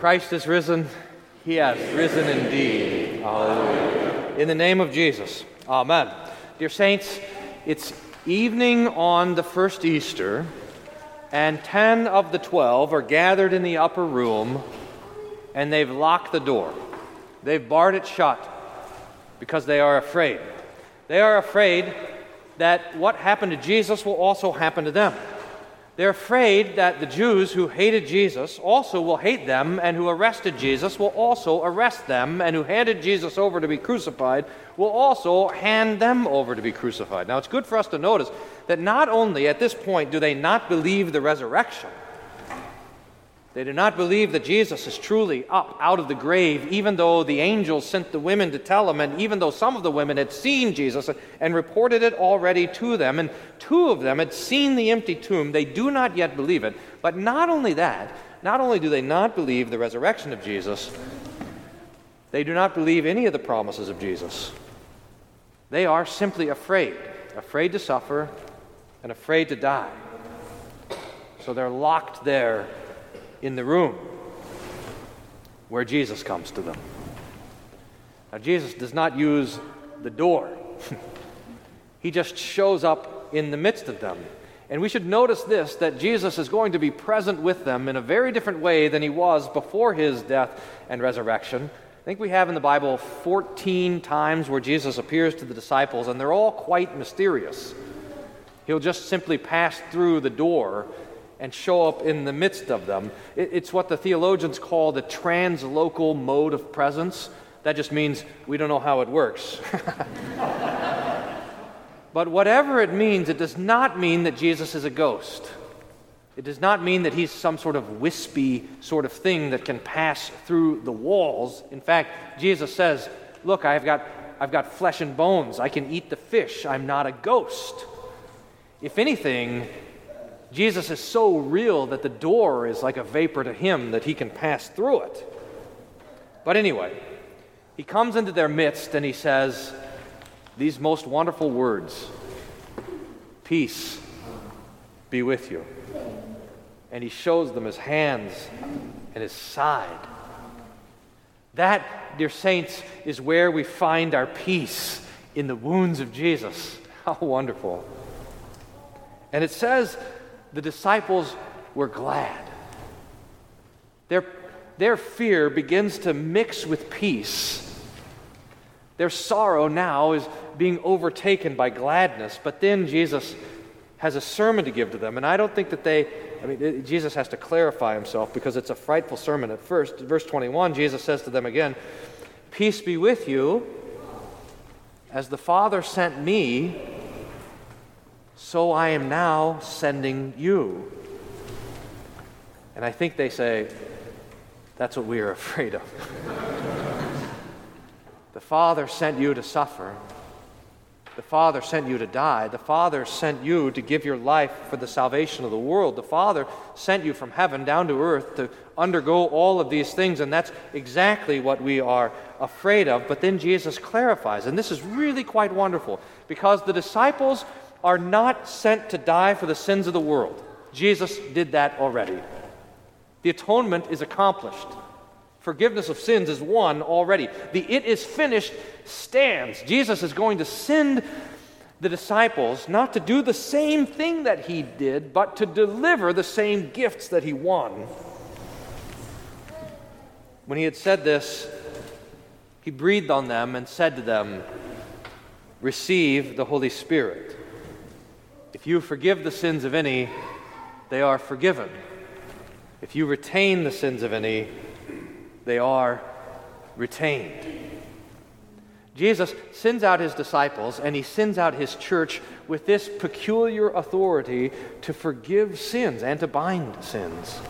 Christ is risen. He has risen indeed. Hallelujah. In the name of Jesus. Amen. Dear saints, it's evening on the first Easter, and 10 of the 12 are gathered in the upper room, and they've locked the door. They've barred it shut because they are afraid. They are afraid that what happened to Jesus will also happen to them. They're afraid that the Jews who hated Jesus also will hate them, and who arrested Jesus will also arrest them, and who handed Jesus over to be crucified will also hand them over to be crucified. Now, it's good for us to notice that not only at this point do they not believe the resurrection, they do not believe that Jesus is truly up out of the grave, even though the angels sent the women to tell them, and even though some of the women had seen Jesus and reported it already to them, and two of them had seen the empty tomb. They do not yet believe it. But not only that, not only do they not believe the resurrection of Jesus, they do not believe any of the promises of Jesus. They are simply afraid, afraid to suffer and afraid to die. So they're locked there in the room where Jesus comes to them. Now, Jesus does not use the door, he just shows up in the midst of them. And we should notice this that Jesus is going to be present with them in a very different way than he was before his death and resurrection. I think we have in the Bible 14 times where Jesus appears to the disciples, and they're all quite mysterious. He'll just simply pass through the door and show up in the midst of them. it's what the theologians call the translocal mode of presence. That just means we don't know how it works. but whatever it means, it does not mean that Jesus is a ghost. It does not mean that he's some sort of wispy sort of thing that can pass through the walls. In fact, Jesus says, Look, I've got, I've got flesh and bones. I can eat the fish. I'm not a ghost. If anything, Jesus is so real that the door is like a vapor to him that he can pass through it. But anyway, he comes into their midst and he says these most wonderful words Peace be with you. And he shows them his hands and his side. That, dear saints, is where we find our peace in the wounds of Jesus. How wonderful. And it says the disciples were glad. Their, their fear begins to mix with peace. Their sorrow now is being overtaken by gladness. But then Jesus has a sermon to give to them. And I don't think that they, I mean, it, Jesus has to clarify himself because it's a frightful sermon at first. Verse 21, Jesus says to them again, Peace be with you. As the Father sent me, so I am now sending you. And I think they say, That's what we are afraid of. the Father sent you to suffer. The Father sent you to die. The Father sent you to give your life for the salvation of the world. The Father sent you from heaven down to earth to undergo all of these things, and that's exactly what we are afraid of. But then Jesus clarifies, and this is really quite wonderful because the disciples are not sent to die for the sins of the world. Jesus did that already. The atonement is accomplished. Forgiveness of sins is won already. The it is finished stands. Jesus is going to send the disciples not to do the same thing that he did, but to deliver the same gifts that he won. When he had said this, he breathed on them and said to them, Receive the Holy Spirit. If you forgive the sins of any, they are forgiven. If you retain the sins of any, they are retained. Jesus sends out his disciples and he sends out his church with this peculiar authority to forgive sins and to bind sins.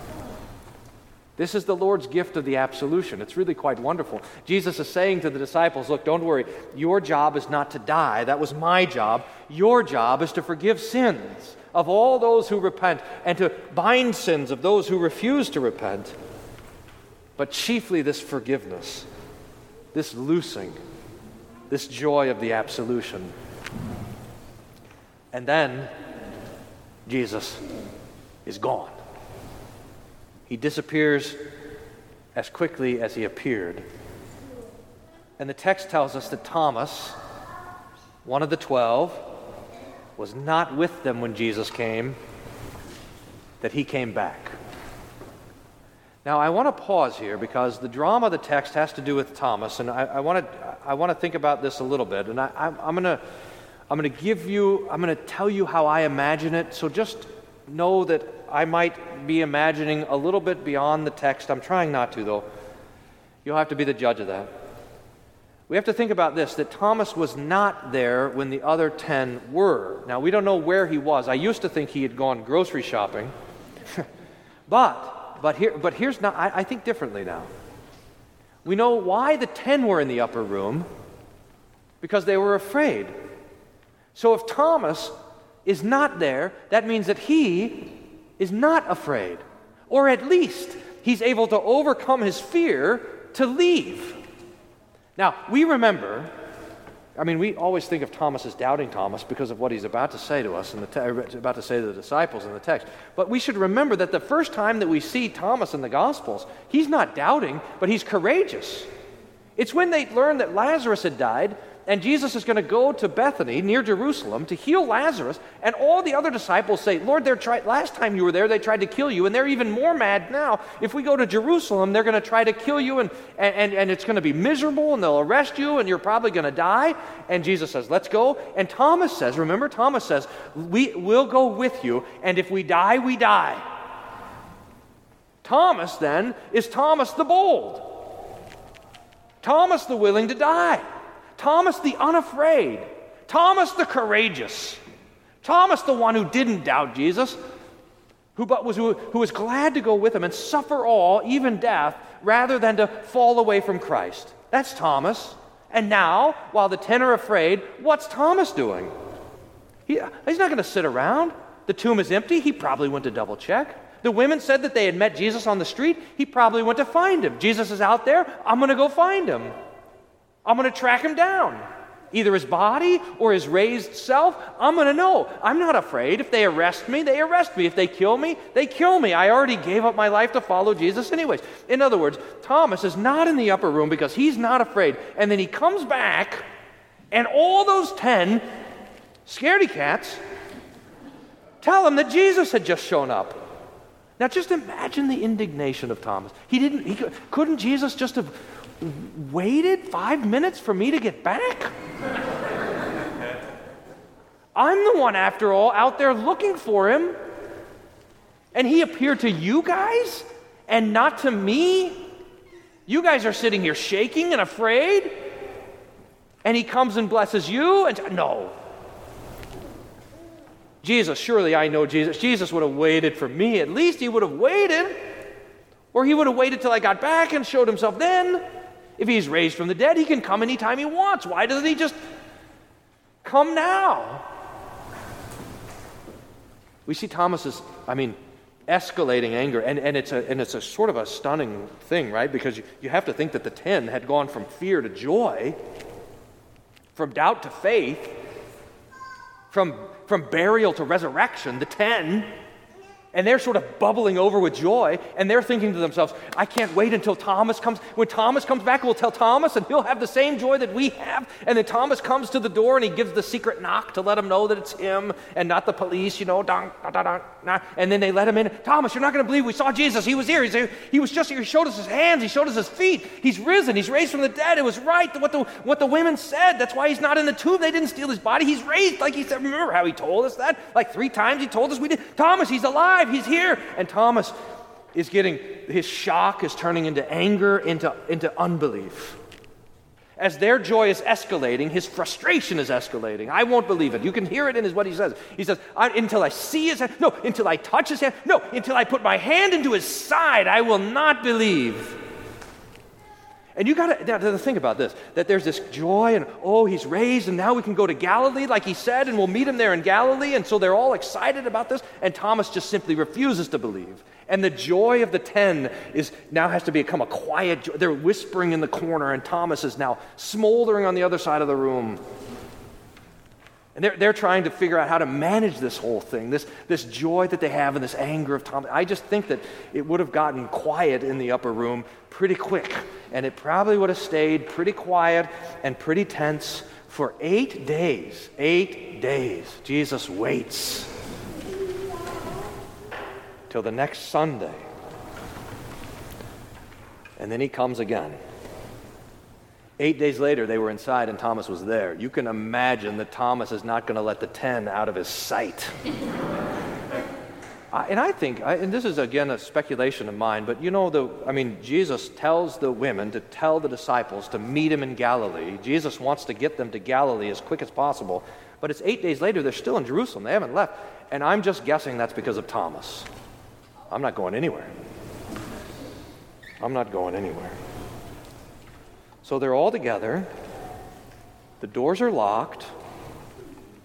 This is the Lord's gift of the absolution. It's really quite wonderful. Jesus is saying to the disciples, Look, don't worry. Your job is not to die. That was my job. Your job is to forgive sins of all those who repent and to bind sins of those who refuse to repent. But chiefly this forgiveness, this loosing, this joy of the absolution. And then Jesus is gone. He disappears as quickly as he appeared. And the text tells us that Thomas, one of the twelve, was not with them when Jesus came, that he came back. Now, I want to pause here because the drama of the text has to do with Thomas, and I, I want to I want to think about this a little bit. And I, am going to I'm going to give you I'm going to tell you how I imagine it. So just know that I might be imagining a little bit beyond the text. I'm trying not to, though. You'll have to be the judge of that. We have to think about this that Thomas was not there when the other 10 were. Now, we don't know where he was. I used to think he had gone grocery shopping. but, but, here, but here's not, I, I think differently now. We know why the 10 were in the upper room because they were afraid. So if Thomas is not there, that means that he is not afraid. Or at least he's able to overcome his fear to leave. Now, we remember, I mean, we always think of Thomas as doubting Thomas because of what he's about to say to us and te- about to say to the disciples in the text. But we should remember that the first time that we see Thomas in the Gospels, he's not doubting, but he's courageous. It's when they learned that Lazarus had died and Jesus is going to go to Bethany near Jerusalem to heal Lazarus. And all the other disciples say, Lord, they're try- last time you were there, they tried to kill you, and they're even more mad now. If we go to Jerusalem, they're going to try to kill you, and, and, and it's going to be miserable, and they'll arrest you, and you're probably going to die. And Jesus says, Let's go. And Thomas says, Remember, Thomas says, we, We'll go with you, and if we die, we die. Thomas then is Thomas the bold, Thomas the willing to die. Thomas the unafraid, Thomas the courageous, Thomas the one who didn't doubt Jesus, who, but was, who, who was glad to go with him and suffer all, even death, rather than to fall away from Christ. That's Thomas. And now, while the ten are afraid, what's Thomas doing? He, he's not going to sit around. The tomb is empty. He probably went to double check. The women said that they had met Jesus on the street. He probably went to find him. Jesus is out there. I'm going to go find him. I'm going to track him down. Either his body or his raised self, I'm going to know. I'm not afraid. If they arrest me, they arrest me. If they kill me, they kill me. I already gave up my life to follow Jesus, anyways. In other words, Thomas is not in the upper room because he's not afraid. And then he comes back, and all those 10 scaredy cats tell him that Jesus had just shown up. Now, just imagine the indignation of Thomas. He didn't, he, couldn't Jesus just have waited five minutes for me to get back? I'm the one, after all, out there looking for him. And he appeared to you guys and not to me? You guys are sitting here shaking and afraid. And he comes and blesses you? And no. Jesus, surely I know Jesus. Jesus would have waited for me. At least he would have waited. Or he would have waited till I got back and showed himself then. If he's raised from the dead, he can come anytime he wants. Why doesn't he just come now? We see Thomas's, I mean, escalating anger, and, and, it's, a, and it's a sort of a stunning thing, right? Because you, you have to think that the ten had gone from fear to joy, from doubt to faith, from, from burial to resurrection. The ten and they're sort of bubbling over with joy, and they're thinking to themselves, I can't wait until Thomas comes. When Thomas comes back, we'll tell Thomas, and he'll have the same joy that we have. And then Thomas comes to the door and he gives the secret knock to let him know that it's him and not the police, you know, dong, da, da, da, and then they let him in. Thomas, you're not going to believe we saw Jesus. He was here. He's here. He was just here. He showed us his hands. He showed us his feet. He's risen. He's raised from the dead. It was right what the, what the women said. That's why he's not in the tomb. They didn't steal his body. He's raised, like he said. Remember how he told us that? Like three times he told us we did. Thomas, he's alive. He's here. And Thomas is getting, his shock is turning into anger, into, into unbelief. As their joy is escalating, his frustration is escalating. I won't believe it. You can hear it in his, what he says. He says, Until I see his hand, no, until I touch his hand, no, until I put my hand into his side, I will not believe. And you got to think about this that there's this joy, and oh, he's raised, and now we can go to Galilee, like he said, and we'll meet him there in Galilee. And so they're all excited about this, and Thomas just simply refuses to believe. And the joy of the ten is now has to become a quiet joy. They're whispering in the corner, and Thomas is now smoldering on the other side of the room. And they're, they're trying to figure out how to manage this whole thing, this, this joy that they have and this anger of Thomas. I just think that it would have gotten quiet in the upper room pretty quick. And it probably would have stayed pretty quiet and pretty tense for eight days. Eight days. Jesus waits till the next Sunday. And then he comes again. Eight days later, they were inside and Thomas was there. You can imagine that Thomas is not going to let the 10 out of his sight. And I think, and this is again a speculation of mine, but you know, the, I mean, Jesus tells the women to tell the disciples to meet him in Galilee. Jesus wants to get them to Galilee as quick as possible. But it's eight days later, they're still in Jerusalem. They haven't left. And I'm just guessing that's because of Thomas. I'm not going anywhere. I'm not going anywhere. So they're all together. The doors are locked.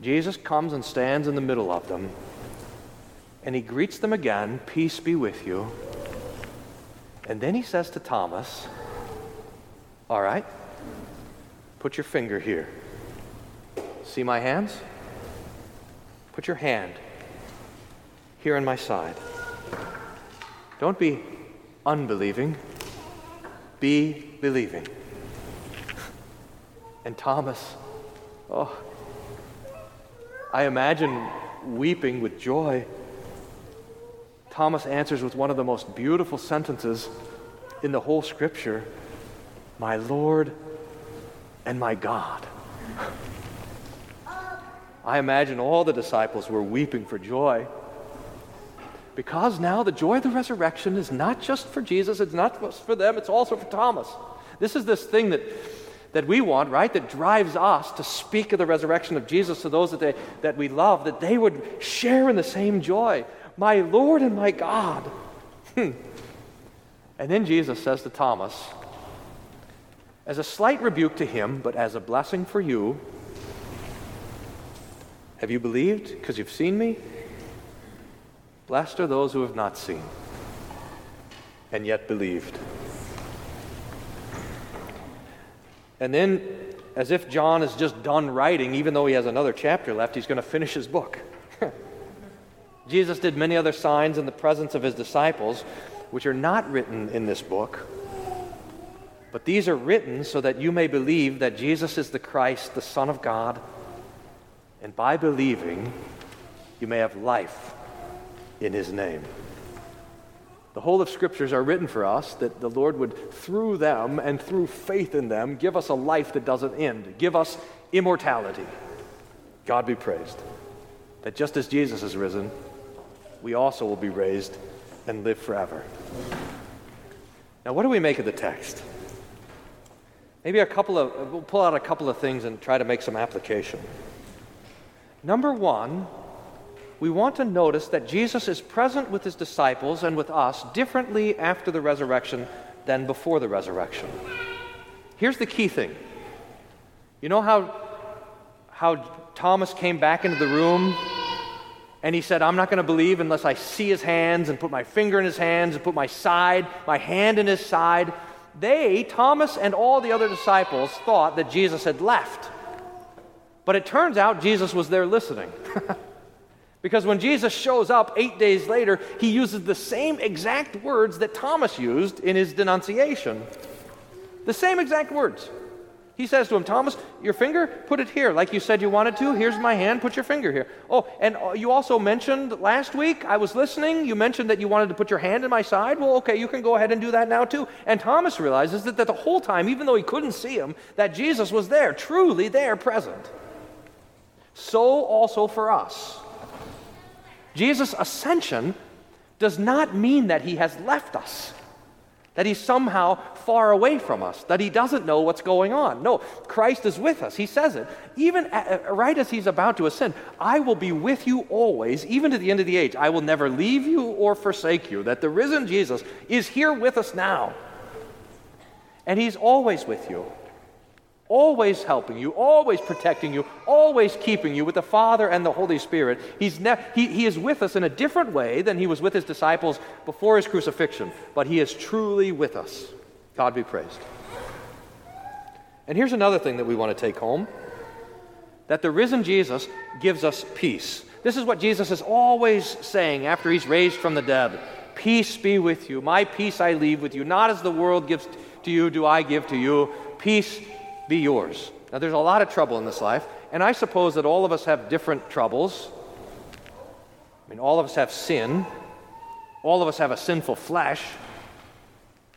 Jesus comes and stands in the middle of them. And he greets them again Peace be with you. And then he says to Thomas, All right, put your finger here. See my hands? Put your hand here in my side. Don't be unbelieving, be believing. And Thomas, oh, I imagine weeping with joy. Thomas answers with one of the most beautiful sentences in the whole scripture My Lord and my God. I imagine all the disciples were weeping for joy because now the joy of the resurrection is not just for Jesus, it's not just for them, it's also for Thomas. This is this thing that that we want, right? That drives us to speak of the resurrection of Jesus to those that, they, that we love, that they would share in the same joy. My Lord and my God. Hmm. and then Jesus says to Thomas, as a slight rebuke to him, but as a blessing for you, have you believed because you've seen me? Blessed are those who have not seen and yet believed. And then, as if John is just done writing, even though he has another chapter left, he's going to finish his book. Jesus did many other signs in the presence of his disciples, which are not written in this book. But these are written so that you may believe that Jesus is the Christ, the Son of God, and by believing, you may have life in his name. The whole of scriptures are written for us that the Lord would, through them and through faith in them, give us a life that doesn't end, give us immortality. God be praised. That just as Jesus is risen, we also will be raised and live forever. Now, what do we make of the text? Maybe a couple of, we'll pull out a couple of things and try to make some application. Number one, we want to notice that Jesus is present with his disciples and with us differently after the resurrection than before the resurrection. Here's the key thing. You know how, how Thomas came back into the room and he said, I'm not going to believe unless I see his hands and put my finger in his hands and put my side, my hand in his side. They, Thomas and all the other disciples, thought that Jesus had left. But it turns out Jesus was there listening. Because when Jesus shows up eight days later, he uses the same exact words that Thomas used in his denunciation. The same exact words. He says to him, Thomas, your finger, put it here, like you said you wanted to. Here's my hand, put your finger here. Oh, and uh, you also mentioned last week, I was listening, you mentioned that you wanted to put your hand in my side. Well, okay, you can go ahead and do that now too. And Thomas realizes that, that the whole time, even though he couldn't see him, that Jesus was there, truly there, present. So also for us. Jesus' ascension does not mean that he has left us, that he's somehow far away from us, that he doesn't know what's going on. No, Christ is with us. He says it. Even at, right as he's about to ascend, I will be with you always, even to the end of the age. I will never leave you or forsake you. That the risen Jesus is here with us now. And he's always with you always helping you, always protecting you, always keeping you with the Father and the Holy Spirit. He's ne- he, he is with us in a different way than he was with his disciples before his crucifixion, but he is truly with us. God be praised. And here's another thing that we want to take home that the risen Jesus gives us peace. This is what Jesus is always saying after he's raised from the dead Peace be with you. My peace I leave with you. Not as the world gives to you, do I give to you. Peace be yours. Now, there's a lot of trouble in this life, and I suppose that all of us have different troubles. I mean, all of us have sin, all of us have a sinful flesh,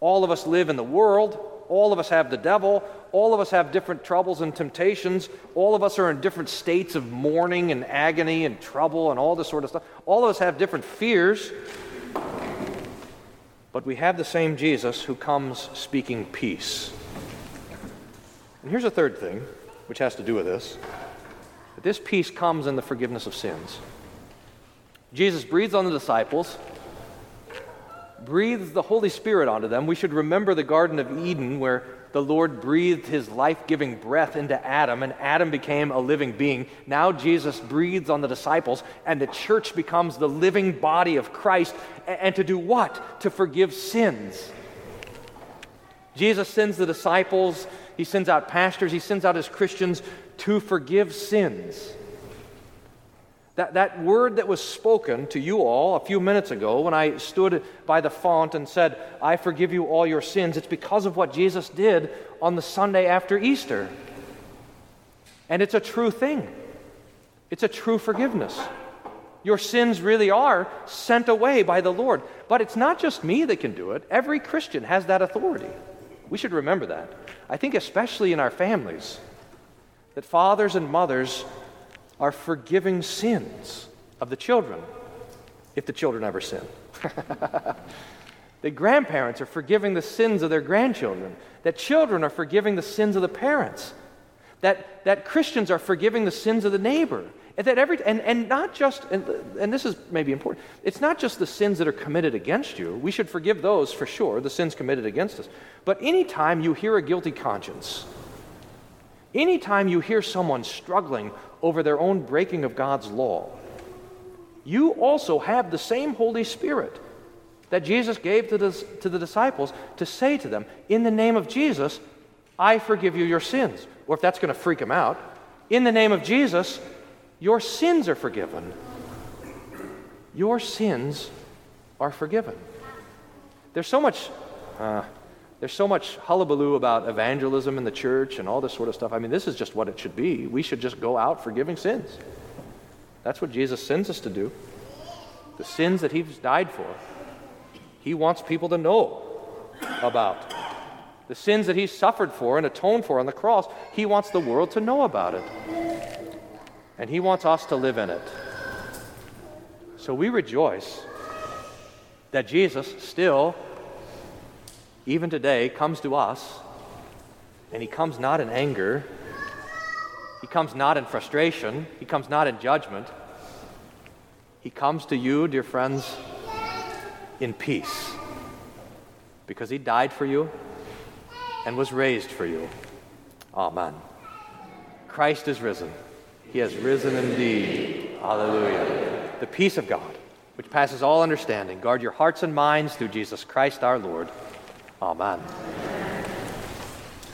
all of us live in the world, all of us have the devil, all of us have different troubles and temptations. All of us are in different states of mourning and agony and trouble and all this sort of stuff. All of us have different fears. But we have the same Jesus who comes speaking peace. And here's a third thing, which has to do with this that this peace comes in the forgiveness of sins. Jesus breathes on the disciples breathes the Holy Spirit onto them. We should remember the Garden of Eden where the Lord breathed his life giving breath into Adam, and Adam became a living being. Now Jesus breathes on the disciples, and the church becomes the living body of Christ. And to do what? To forgive sins. Jesus sends the disciples, he sends out pastors, he sends out his Christians to forgive sins. That, that word that was spoken to you all a few minutes ago when I stood by the font and said, I forgive you all your sins, it's because of what Jesus did on the Sunday after Easter. And it's a true thing, it's a true forgiveness. Your sins really are sent away by the Lord. But it's not just me that can do it, every Christian has that authority. We should remember that. I think, especially in our families, that fathers and mothers are forgiving sins of the children, if the children ever sin. that grandparents are forgiving the sins of their grandchildren, that children are forgiving the sins of the parents, that, that Christians are forgiving the sins of the neighbor. And, that every, and, and not just, and, and this is maybe important, it's not just the sins that are committed against you. We should forgive those for sure, the sins committed against us. But anytime you hear a guilty conscience, anytime you hear someone struggling over their own breaking of God's law. You also have the same Holy Spirit that Jesus gave to the, to the disciples to say to them, In the name of Jesus, I forgive you your sins. Or if that's going to freak them out, in the name of Jesus, your sins are forgiven. Your sins are forgiven. There's so much. Uh, there's so much hullabaloo about evangelism in the church and all this sort of stuff. I mean, this is just what it should be. We should just go out forgiving sins. That's what Jesus sends us to do. The sins that He's died for, He wants people to know about. The sins that He suffered for and atoned for on the cross, He wants the world to know about it. And He wants us to live in it. So we rejoice that Jesus still even today, comes to us, and he comes not in anger, he comes not in frustration, he comes not in judgment. He comes to you, dear friends, in peace because he died for you and was raised for you. Amen. Christ is risen. He has risen indeed. Hallelujah. The peace of God, which passes all understanding, guard your hearts and minds through Jesus Christ our Lord. Amen.